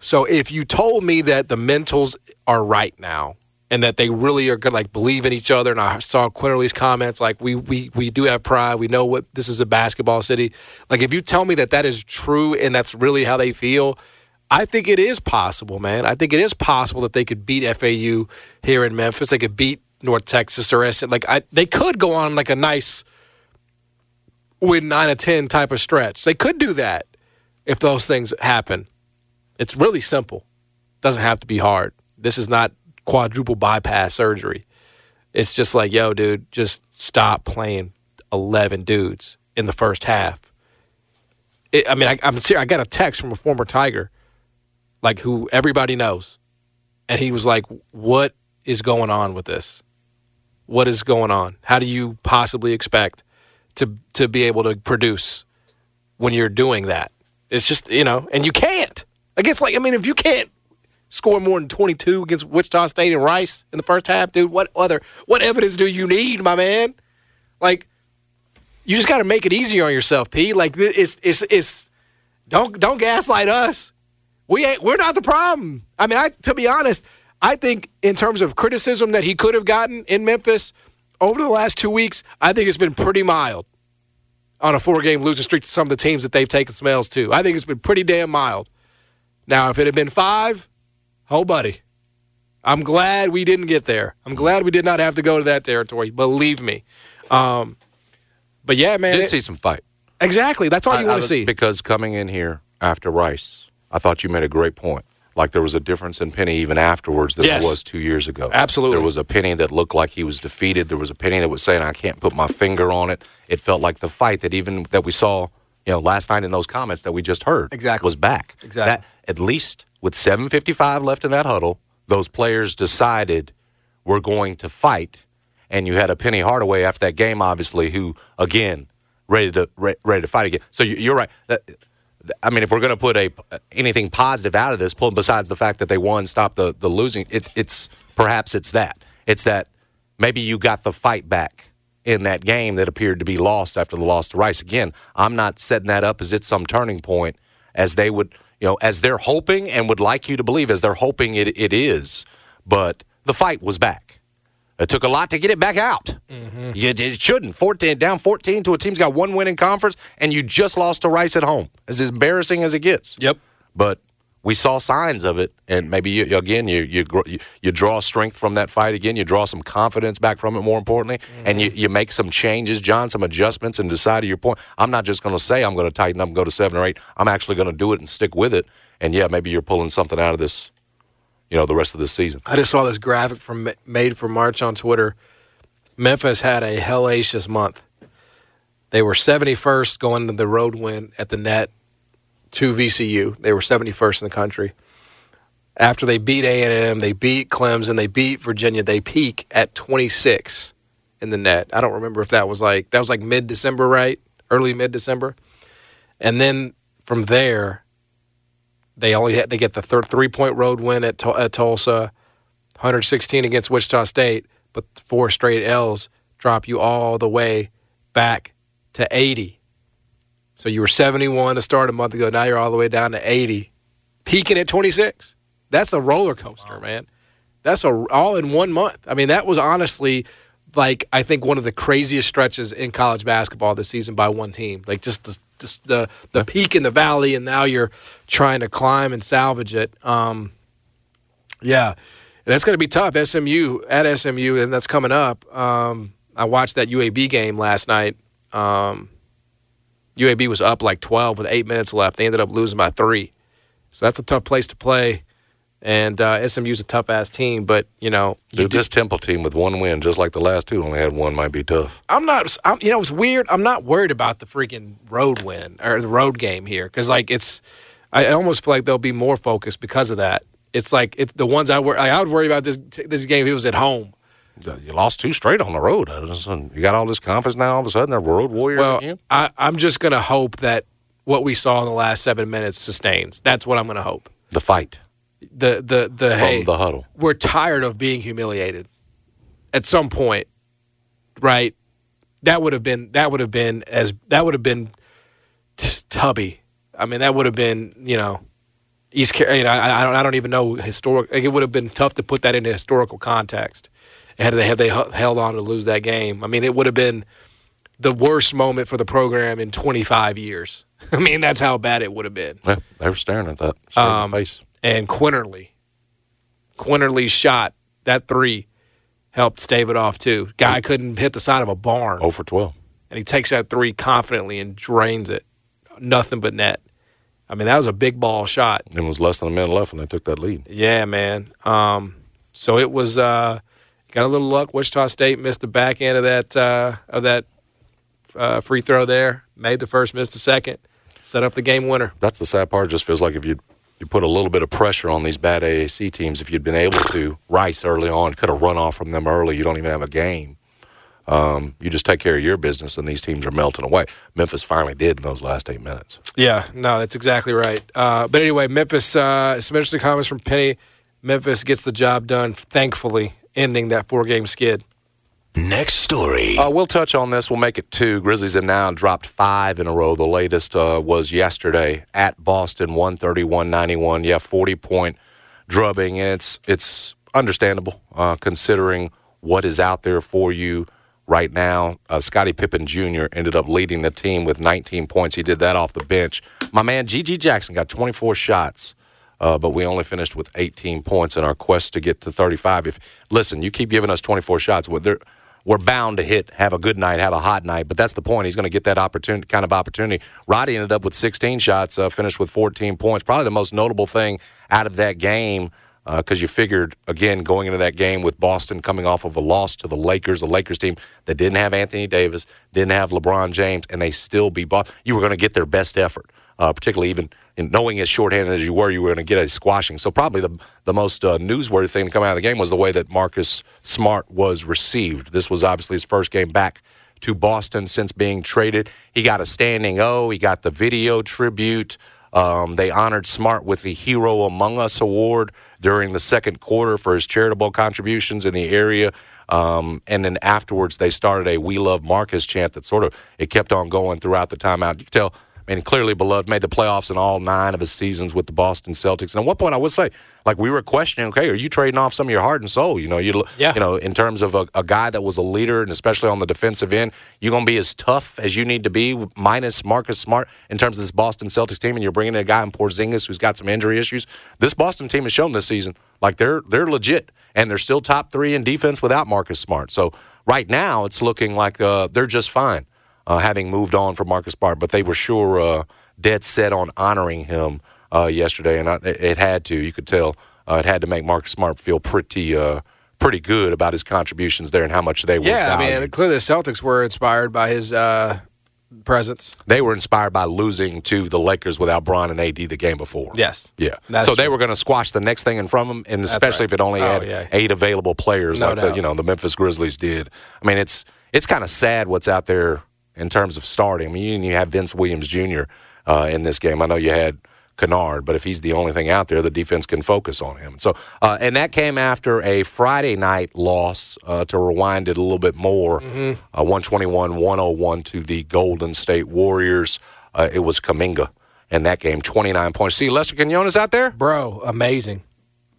So if you told me that the mentals are right now and that they really are to like believe in each other, and I saw Quinerly's comments like we we we do have pride, we know what this is a basketball city. Like if you tell me that that is true and that's really how they feel, I think it is possible, man. I think it is possible that they could beat FAU here in Memphis. They could beat North Texas or S. Like I, they could go on like a nice win nine or ten type of stretch. They could do that if those things happen. It's really simple. Doesn't have to be hard. This is not quadruple bypass surgery. It's just like, yo, dude, just stop playing eleven dudes in the first half. It, I mean, I, I'm serious. I got a text from a former Tiger, like who everybody knows, and he was like, "What is going on with this? What is going on? How do you possibly expect to to be able to produce when you're doing that? It's just you know, and you can't against like I mean, if you can't score more than 22 against Wichita State and Rice in the first half, dude, what other what evidence do you need, my man? Like, you just got to make it easier on yourself, P. Like it's it's it's don't don't gaslight us. We ain't we're not the problem. I mean, I to be honest, I think in terms of criticism that he could have gotten in Memphis over the last two weeks, I think it's been pretty mild on a four game losing streak to some of the teams that they've taken smells to. I think it's been pretty damn mild. Now, if it had been five, oh buddy. I'm glad we didn't get there. I'm glad we did not have to go to that territory. Believe me. Um, but yeah, man. Did it- see some fight. exactly. That's all you want to see. Because coming in here after Rice, I thought you made a great point. Like there was a difference in Penny even afterwards than Yes. there was two years ago. Absolutely. There was a Penny that looked like he was defeated. There was a Penny that was saying, I can't put my finger on it. It felt like the fight that even that we saw, you know, last night in those comments that we just heard Exactly. was back. Exactly. That, at least with 755 left in that huddle, those players decided we're going to fight. And you had a Penny Hardaway after that game, obviously, who again ready to re- ready to fight again. So you- you're right. That, I mean, if we're going to put a anything positive out of this, besides the fact that they won, stop the the losing, it, it's perhaps it's that it's that maybe you got the fight back in that game that appeared to be lost after the loss to Rice. Again, I'm not setting that up as it's some turning point, as they would, you know, as they're hoping and would like you to believe, as they're hoping it, it is. But the fight was back. It took a lot to get it back out. Mm-hmm. You, it shouldn't. 14 down 14 to a team's got one win in conference, and you just lost to Rice at home. As embarrassing as it gets. Yep. But we saw signs of it, and maybe you, again you you, you draw strength from that fight again. You draw some confidence back from it. More importantly, and you, mm-hmm. you make some changes, John, some adjustments, and decide to your point. I'm not just going to say I'm going to tighten up and go to seven or eight. I'm actually going to do it and stick with it. And yeah, maybe you're pulling something out of this, you know, the rest of the season. I just saw this graphic from Made for March on Twitter. Memphis had a hellacious month. They were 71st going to the road win at the net to VCU. They were 71st in the country. After they beat A&M, they beat Clemson, they beat Virginia. They peak at 26 in the net. I don't remember if that was like that was like mid December, right? Early mid December. And then from there, they only had, they get the third three point road win at, at Tulsa, 116 against Wichita State, but four straight L's drop you all the way back to 80. So you were 71 to start a month ago. Now you're all the way down to 80, peaking at 26. That's a roller coaster, man. That's a all in one month. I mean, that was honestly like I think one of the craziest stretches in college basketball this season by one team. Like just the the the peak in the valley, and now you're trying to climb and salvage it. Um, yeah, and that's going to be tough. SMU at SMU, and that's coming up. Um, I watched that UAB game last night. Um, UAB was up like 12 with eight minutes left. They ended up losing by three. So that's a tough place to play. And uh, SMU's a tough ass team, but you know, you Dude, this Temple team with one win, just like the last two, only had one, might be tough. I'm not. I'm, you know, it's weird. I'm not worried about the freaking road win or the road game here because, like, it's. I almost feel like they'll be more focused because of that. It's like it's the ones I worry. I would worry about this this game if it was at home. You lost two straight on the road. You got all this confidence now. All of a sudden, they're road warriors well, again. I, I'm just gonna hope that what we saw in the last seven minutes sustains. That's what I'm gonna hope. The fight, The the the from hey, the huddle. we're tired of being humiliated. At some point, right? That would have been that would have been as that would have been t- tubby. I mean, that would have been you know East. Car- You know, I, I don't I don't even know historic. Like, it would have been tough to put that into historical context. Had they had they h- held on to lose that game, I mean, it would have been the worst moment for the program in 25 years. I mean, that's how bad it would have been. Yeah, they were staring at that Um, in the face. And Quinerly. Quinerly's shot, that three, helped stave it off too. Guy couldn't hit the side of a barn, Oh for twelve. and he takes that three confidently and drains it. Nothing but net. I mean, that was a big ball shot. It was less than a minute left when they took that lead. Yeah, man. Um, so it was uh, got a little luck. Wichita State missed the back end of that uh, of that uh, free throw there. Made the first, missed the second. Set up the game winner. That's the sad part. It just feels like if you you put a little bit of pressure on these bad AAC teams, if you'd been able to Rice early on, could have run off from them early. You don't even have a game. Um, you just take care of your business, and these teams are melting away. Memphis finally did in those last eight minutes. Yeah, no, that's exactly right. Uh, but anyway, Memphis, uh, some interesting comments from Penny. Memphis gets the job done, thankfully, ending that four game skid. Next story. Uh, we'll touch on this. We'll make it two. Grizzlies have now dropped five in a row. The latest uh, was yesterday at Boston, 131-91. Yeah, 40-point drubbing, and it's it's understandable uh, considering what is out there for you right now. Uh, Scottie Pippen Jr. ended up leading the team with 19 points. He did that off the bench. My man G.G. Jackson got 24 shots. Uh, but we only finished with 18 points in our quest to get to 35. If listen, you keep giving us 24 shots, well, they're- we're bound to hit, have a good night, have a hot night. But that's the point. He's going to get that opportunity, kind of opportunity. Roddy ended up with 16 shots, uh, finished with 14 points. Probably the most notable thing out of that game because you figured again going into that game with Boston coming off of a loss to the Lakers, a Lakers team that didn't have Anthony Davis, didn't have LeBron James, and they still beat Boston. You were going to get their best effort, uh, particularly even in knowing as shorthanded as you were, you were going to get a squashing. So probably the the most uh, newsworthy thing to come out of the game was the way that Marcus Smart was received. This was obviously his first game back to Boston since being traded. He got a standing O. He got the video tribute. Um, they honored Smart with the Hero Among Us award during the second quarter for his charitable contributions in the area. Um, and then afterwards, they started a "We Love Marcus" chant that sort of it kept on going throughout the timeout. You could tell. Mean, clearly beloved, made the playoffs in all nine of his seasons with the Boston Celtics. And at one point, I would say, like, we were questioning, okay, are you trading off some of your heart and soul? You know, you, Yeah. you know, in terms of a, a guy that was a leader, and especially on the defensive end, you're going to be as tough as you need to be, minus Marcus Smart, in terms of this Boston Celtics team, and you're bringing in a guy in Porzingis who's got some injury issues. This Boston team has shown this season, like, they're they're legit, and they're still top three in defense without Marcus Smart. So right now, it's looking like uh, they're just fine, uh, having moved on from Marcus Smart, but they were sure uh, dead set on honoring him uh, yesterday, and I, it it had to. You could tell uh, it had to make Marcus Smart feel pretty uh, pretty good about his contributions there and how much they were. Yeah, I mean, clearly the Celtics were inspired by his uh, presence. they were inspired by losing to the Lakers without Bron and AD the game before. Yes. Yeah. So they true. were going to squash the next thing in front of them, and especially right. if it only Oh, had yeah. eight available players No like the you know the Memphis Grizzlies did. I mean, it's it's kind of sad what's out there in terms of starting. I mean, you didn't have Vince Williams Jr. Uh, in this game. I know you had Kennard, but if he's the only thing out there, the defense can focus on him. So, uh, and that came after a Friday night loss uh, to rewind it a little bit more, Mm-hmm. uh, 121 101 to the Golden State Warriors. Uh, it was Kuminga in that game, 29 points. See Lester Quinones out there? Bro, amazing.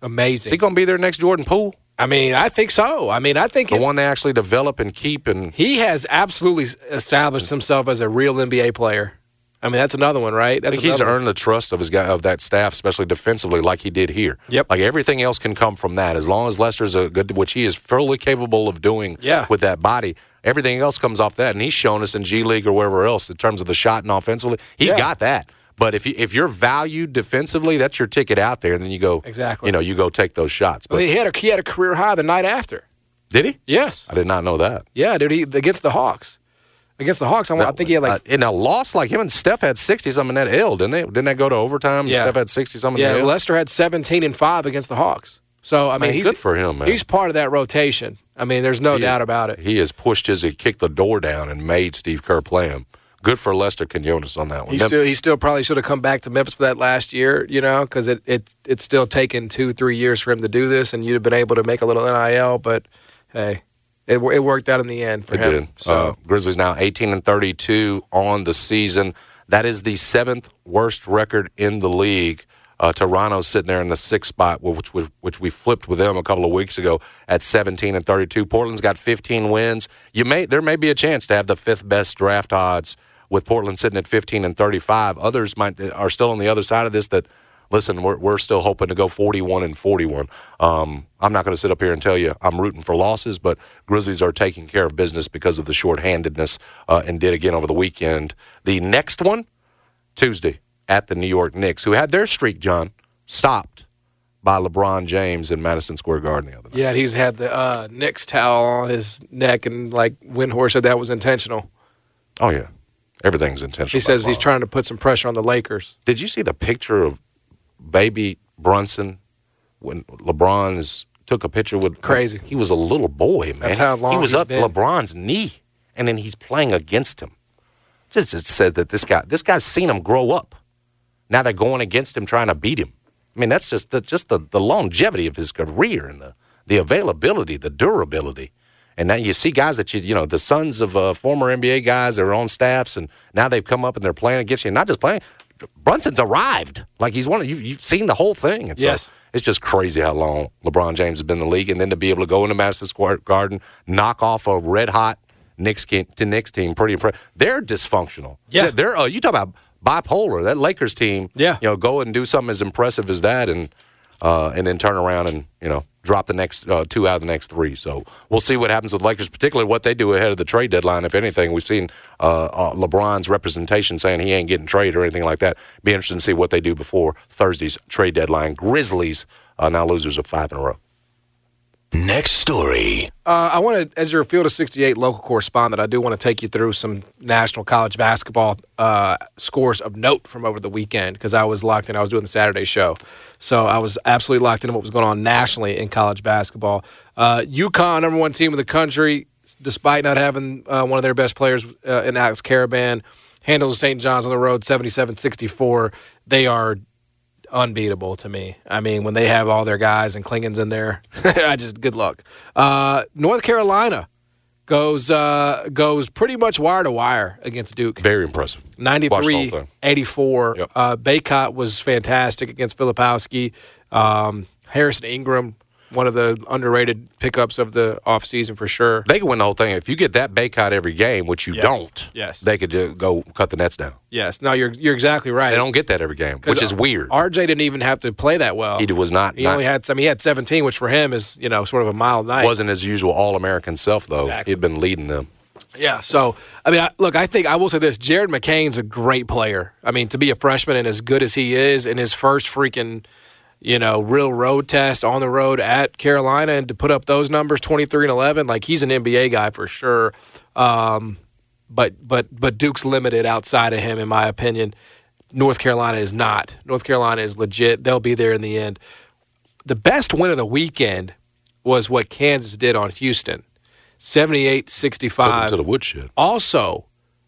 Amazing. Is he going to be there next Jordan Poole? I mean, I think so. I mean, I think The one they actually develop and keep and he has absolutely established himself as a real NBA player. I mean, that's another one, right? I think he's one. earned the trust of his guy of that staff, especially defensively, like he did here. Yep. Like everything else can come from that. As long as Lester's a good, which he is fully capable of doing. Yeah. With that body, everything else comes off that, and he's shown us in G League or wherever else in terms of the shot and offensively, he's Yeah. got that. But if you, if you're valued defensively, that's your ticket out there, and then you go Exactly. You know, you go take those shots. But Well, he had a he had a career high the night after. did he? Yes. I did not know that. Yeah, dude. He against the Hawks. Against the Hawks, I, I think he had like uh, in a loss like him and Steph had sixty something in that ill, didn't they? Didn't that go to overtime? Yeah. Steph had sixty something. yeah. Lester had 17 and five against the Hawks. So I mean, Man, he's good for him, man. He's part of that rotation. I mean, there's no He- doubt about it. He has pushed his, he kicked the door down and made Steve Kerr play him. Good for Lester Quinones on that one. He still he still probably should have come back to Memphis for that last year, you know, because it, it it's still taken two three years for him to do this, and you'd have been able to make a little NIL. But hey, it it worked out in the end for It him. did. So Uh, Grizzlies now 18 and 32 on the season. That is the seventh worst record in the league. Uh, Toronto's sitting there in the sixth spot, which, which which we flipped with them a couple of weeks ago at 17 and 32. Portland's got 15 wins. You may there may be a chance to have the fifth best draft odds with Portland sitting at 15 and 35. Others might are still on the other side of this that listen, we're, we're still hoping to go 41 and 41. Um, I'm not going to sit up here and tell you I'm rooting for losses, but Grizzlies are taking care of business because of the shorthandedness uh, and did again over the weekend. The next one, Tuesday, at the New York Knicks, who had their streak, John, stopped by LeBron James in Madison Square Garden the other night. yeah, he's had the uh, Knicks towel on his neck, and like Windhorst said that was intentional. Oh, yeah. Everything's intentional. He says he's trying to put some pressure on the Lakers. Did you see the picture of baby Brunson when LeBron's took a picture with Crazy. He was a little boy, man. That's how long he was up been. LeBron's knee, and then he's playing against him. Just said that this guy, this guy's seen him grow up. Now they're going against him, trying to beat him. I mean, that's just the just the, the longevity of his career and the the availability, the durability. And now you see guys that you you know the sons of uh, former NBA guys that are on staffs, and now they've come up and they're playing against you. And Not just playing, Brunson's arrived. Like he's one of you've, you've seen the whole thing. And so Yes. it's just crazy how long LeBron James has been in the league, and then to be able to go into Madison Square Garden, knock off a red hot Knicks to Knicks team, pretty impressive. They're dysfunctional. Yeah. they're, they're uh, you talk about bipolar. That Lakers team, Yeah. you know, go and do something as impressive as that, and uh, and then turn around and you know drop the next uh, two out of the next three. So we'll see what happens with Lakers, particularly what they do ahead of the trade deadline. If anything, we've seen uh, uh, LeBron's representation saying he ain't getting traded or anything like that. Be interesting to see what they do before Thursday's trade deadline. Grizzlies uh, now losers of five in a row. Next story. Uh, I want to, as your Field of 68 local correspondent, I do want to take you through some national college basketball uh, scores of note from over the weekend because I was locked in. I was doing the Saturday show. So I was absolutely locked in what was going on nationally in college basketball. Uh, UConn, number one team in the country, despite not having uh, one of their best players uh, in Alex Karaban, handles St. John's on the road 77 64. They are unbeatable to me. I mean, when they have all their guys and Clingan's in there, I just good luck. Uh, North Carolina goes uh, goes pretty much wire to wire against Duke. Very impressive. Watched 93 84. Yep. Uh, Bacot was fantastic against Filipowski. Um, Harrison Ingram, one of the underrated pickups of the offseason for sure. They can win the whole thing if you get that Bacot every game, which you Yes. don't. Yes. they could just go cut the nets down. Yes, no, you're you're exactly right. They don't get that every game, which is weird. RJ didn't even have to play that well. He was not. He not- only had. I mean, he had 17, which for him is you know sort of a mild night. wasn't his usual All American self though. Exactly. He'd been leading them. Yeah. So I mean, I, look, I think I will say this: Jared McCain's a great player. I mean, to be a freshman and as good as he is in his first freaking, you know, real road test on the road at Carolina, and to put up those numbers, twenty three and eleven, like he's an NBA guy for sure. Um, but but but Duke's limited outside of him, in my opinion. North Carolina is not. North Carolina is legit. They'll be there in the end. The best win of the weekend was what Kansas did on Houston. 78 Took them 65 to the woodshed. also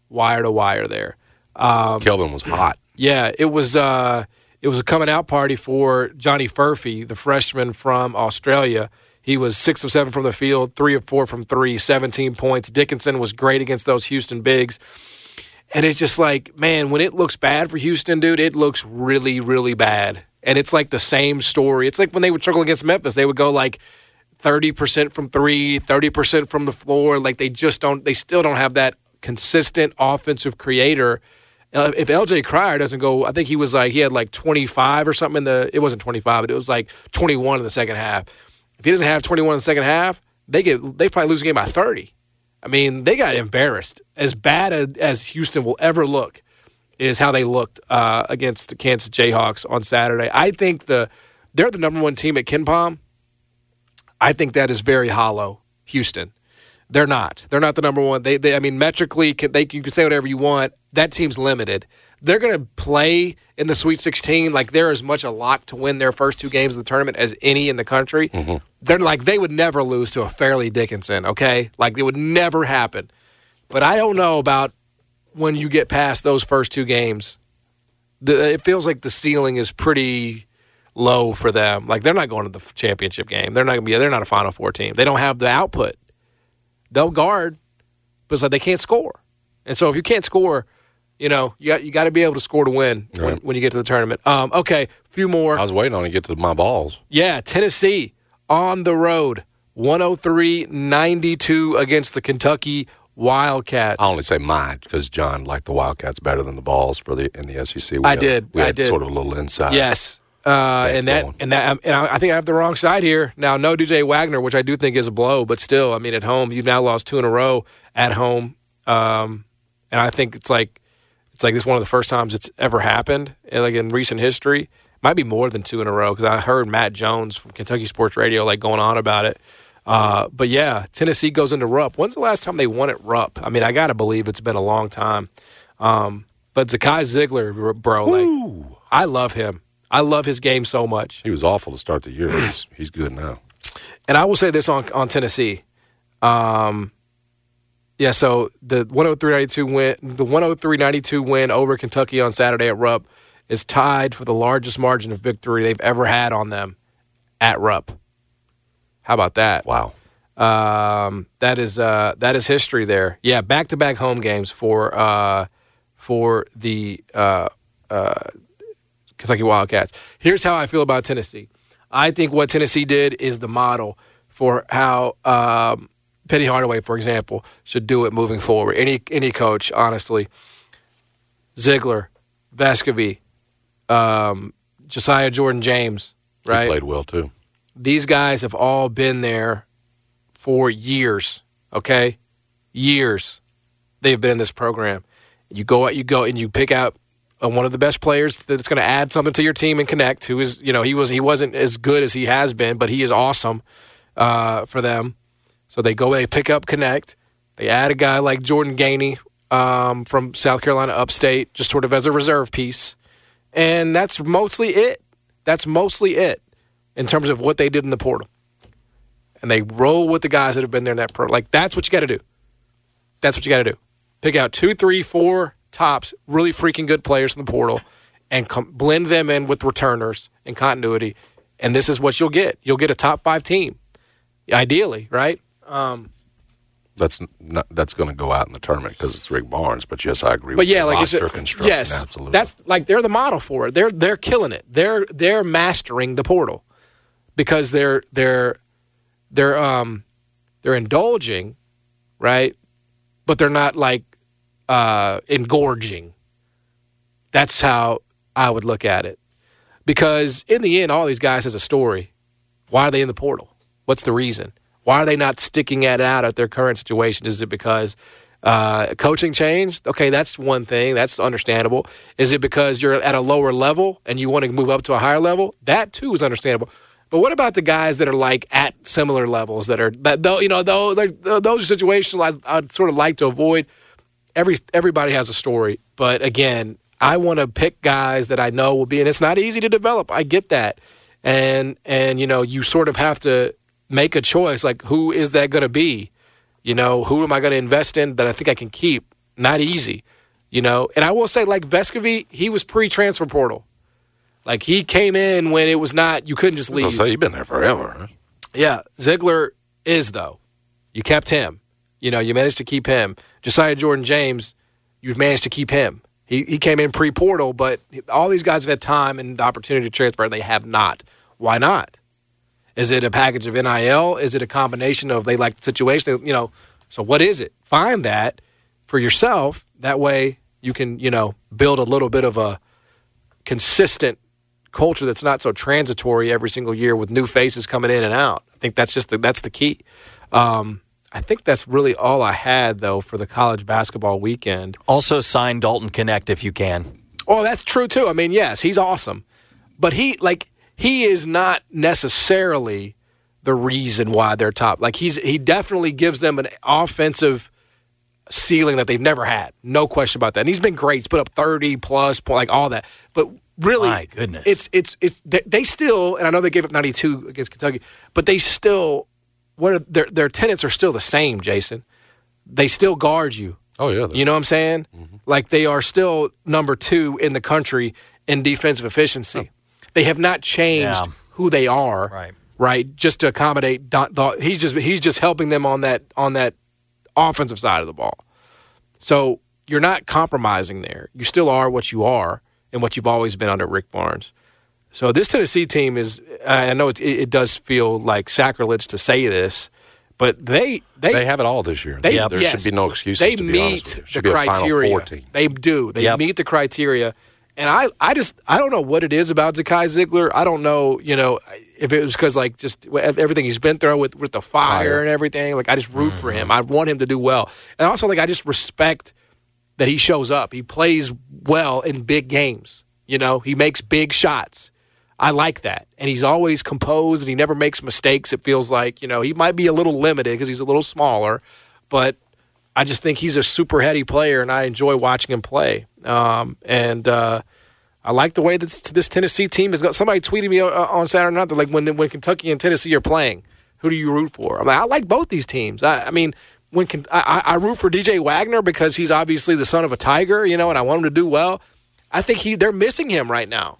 wire to wire there. Um, Kelvin was hot. Yeah, it was uh, it was a coming out party for Johnny Furphy, the freshman from Australia. He was six of seven from the field, three of four from three, 17 points. Dickinson was great against those Houston bigs. And it's just like, man, when it looks bad for Houston, dude, it looks really, really bad. And it's like the same story. It's like when they would struggle against Memphis, they would go like 30% from three, 30% from the floor. Like they just don't, they still don't have that consistent offensive creator. Uh, if LJ Cryer doesn't go, I think he was like, he had like 25 or something in the, it wasn't 25, but it was like 21 in the second half. If he doesn't have 21 in the second half, they get, they probably lose the game by 30. I mean, they got embarrassed. As bad as Houston will ever look is how they looked uh, against the Kansas Jayhawks on Saturday. I think the they're the number one team at KenPom. I think that is very hollow, Houston. They're not. They're not the number one. They, they I mean, metrically, they, you can say whatever you want. That team's limited. They're going to play in the Sweet 16 like they're as much a lock to win their first two games of the tournament as any in the country. Mm-hmm. They're like they would never lose to a Fairleigh Dickinson. Okay, like it would never happen. But I don't know about when you get past those first two games. The, it feels like the ceiling is pretty low for them. Like they're not going to the championship game. They're not going to be. They're not a Final Four team. They don't have the output. They'll guard, but it's like they can't score. And so if you can't score, you know you got you got to be able to score to win right. when, when, you get to the tournament. Um, okay, a few more. I was waiting on to get to my Vols. Yeah, Tennessee on the road, 103-92 against the Kentucky Wildcats. I only say mine because John liked the Wildcats better than the Vols for the in the SEC. We I did. We I had did. sort of a little inside. Yes. Uh, and that and that and I think I have the wrong side here. Now, no DJ Wagner, which I do think is a blow, but still, I mean, at home, you've now lost two in a row at home, um, and I think it's like it's like this one of the first times it's ever happened, like in recent history. Might be more than two in a row because I heard Matt Jones from Kentucky Sports Radio like going on about it. Uh, but yeah, Tennessee goes into Rupp. When's the last time they won at Rupp? I mean, I got to believe it's been a long time. Um, but Zakai Zeigler, bro, like I love him. I love his game so much. He was awful to start the year. He's, he's good now. And I will say this on on Tennessee. Um, yeah, so the 103-92 win, the 103-92 win over Kentucky on Saturday at Rupp is tied for the largest margin of victory they've ever had on them at Rupp. How about that? Wow. Um, that is uh, that is history there. Yeah, back to back home games for uh, for the uh, uh, Kentucky Wildcats. Here's how I feel about Tennessee. I think what Tennessee did is the model for how um, Penny Hardaway, for example, should do it moving forward. Any any coach, honestly. Zeigler, Vescovi, um, Josiah Jordan James, right? He played well too these guys have all been there for years, okay? Years. They've been in this program. You go out, you go, and you pick out uh, one of the best players that's going to add something to your team and Knecht. Who is, you know, he was he wasn't as good as he has been, but he is awesome uh, for them. So they go, they pick up, Knecht. They add a guy like Jordan Gainey um, from South Carolina Upstate, just sort of as a reserve piece, and that's mostly it. That's mostly it in terms of what they did in the portal. And they roll with the guys that have been there in that portal. Like, that's what you got to do. That's what you got to do. Pick out two, three, four tops, really freaking good players in the portal, and com- blend them in with returners and continuity. And this is what you'll get. You'll get a top five team, ideally, right? Um, that's not, that's going to go out in the tournament because it's Rick Barnes. But yes, I agree. But yeah, like roster it, construction, yes, absolutely. That's like they're the model for it. They're they're killing it. They're they're mastering the portal because they're they're they're um they're indulging, right? But they're not like uh engorging. That's how I would look at it. Because in the end, all these guys has a story. Why are they in the portal? What's the reason? Why are they not sticking it out at their current situation? Is it because uh, coaching changed? Okay, that's one thing. That's understandable. Is it because you're at a lower level and you want to move up to a higher level? That too is understandable. But what about the guys that are like at similar levels that are that though you know though those are situations I, I'd sort of like to avoid. Every everybody has a story, but again, I want to pick guys that I know will be, and it's not easy to develop. I get that, and and you know you sort of have to make a choice. Like who is that going to be? You know, who am I going to invest in that I think I can keep? Not easy, you know. And I will say, like Vescovi, he was pre-transfer portal. Like he came in when it was not. You couldn't just leave. So you've been there forever. Huh? Yeah, Zeigler is though. You kept him. You know, you managed to keep him. Josiah Jordan James. you've managed to keep him. He, he came in pre portal, but all these guys have had time and the opportunity to transfer, and they have not. Why not? Is it a package of NIL? Is it a combination of they like the situation? You know, so what is it? Find that for yourself. That way you can, you know, build a little bit of a consistent culture that's not so transitory every single year with new faces coming in and out. I think that's just the, that's the key. Um, I think that's really all I had though for the college basketball weekend. Also sign Dalton Knecht if you can. Oh, that's true too. I mean, yes, he's awesome, but he like he is not necessarily the reason why they're top. Like he's he definitely gives them an offensive ceiling that they've never had. No question about that. And he's been great. He's put up 30 plus point, like all that. But really My goodness. it's it's it's they, they still and I know they gave up 92 against Kentucky, but they still what are, their their tenants are still the same, Jason. They still guard you. Oh yeah, You know what I'm saying? Mm-hmm. Like they are still number two in the country in defensive efficiency. They have not changed Yeah. who they are, Right. Right, just to accommodate. Don, Don- he's just he's just helping them on that on that offensive side of the ball. So you're not compromising there. You still are what you are and what you've always been under Rick Barnes. So this Tennessee team is. I know it's, it, it does feel like sacrilege to say this, but they they they have it all this year. they, there yes, should be no excuses. They to be meet honest with you. The be a Final criteria. Four team. They do. They Yep. meet the criteria. And I, I just, I don't know what it is about Zakai Zeigler. I don't know, you know, if it was because like just everything he's been through with with the fire, and everything. Like I just root for Mm-hmm. him. I want him to do well, and also like I just respect that he shows up. He plays well in big games. You know, he makes big shots. I like that. And he's always composed and he never makes mistakes. It feels like, you know, he might be a little limited because he's a little smaller, but I just think he's a super heady player and I enjoy watching him play. Um, and uh, I like the way this, this Tennessee team has got. Somebody tweeted me uh, on Saturday night, they're like, when, when Kentucky and Tennessee are playing, who do you root for? I'm like, I like both these teams. I, I mean, when can, I I root for DJ Wagner because he's obviously the son of a tiger, you know, and I want him to do well. I think he they're missing him right now.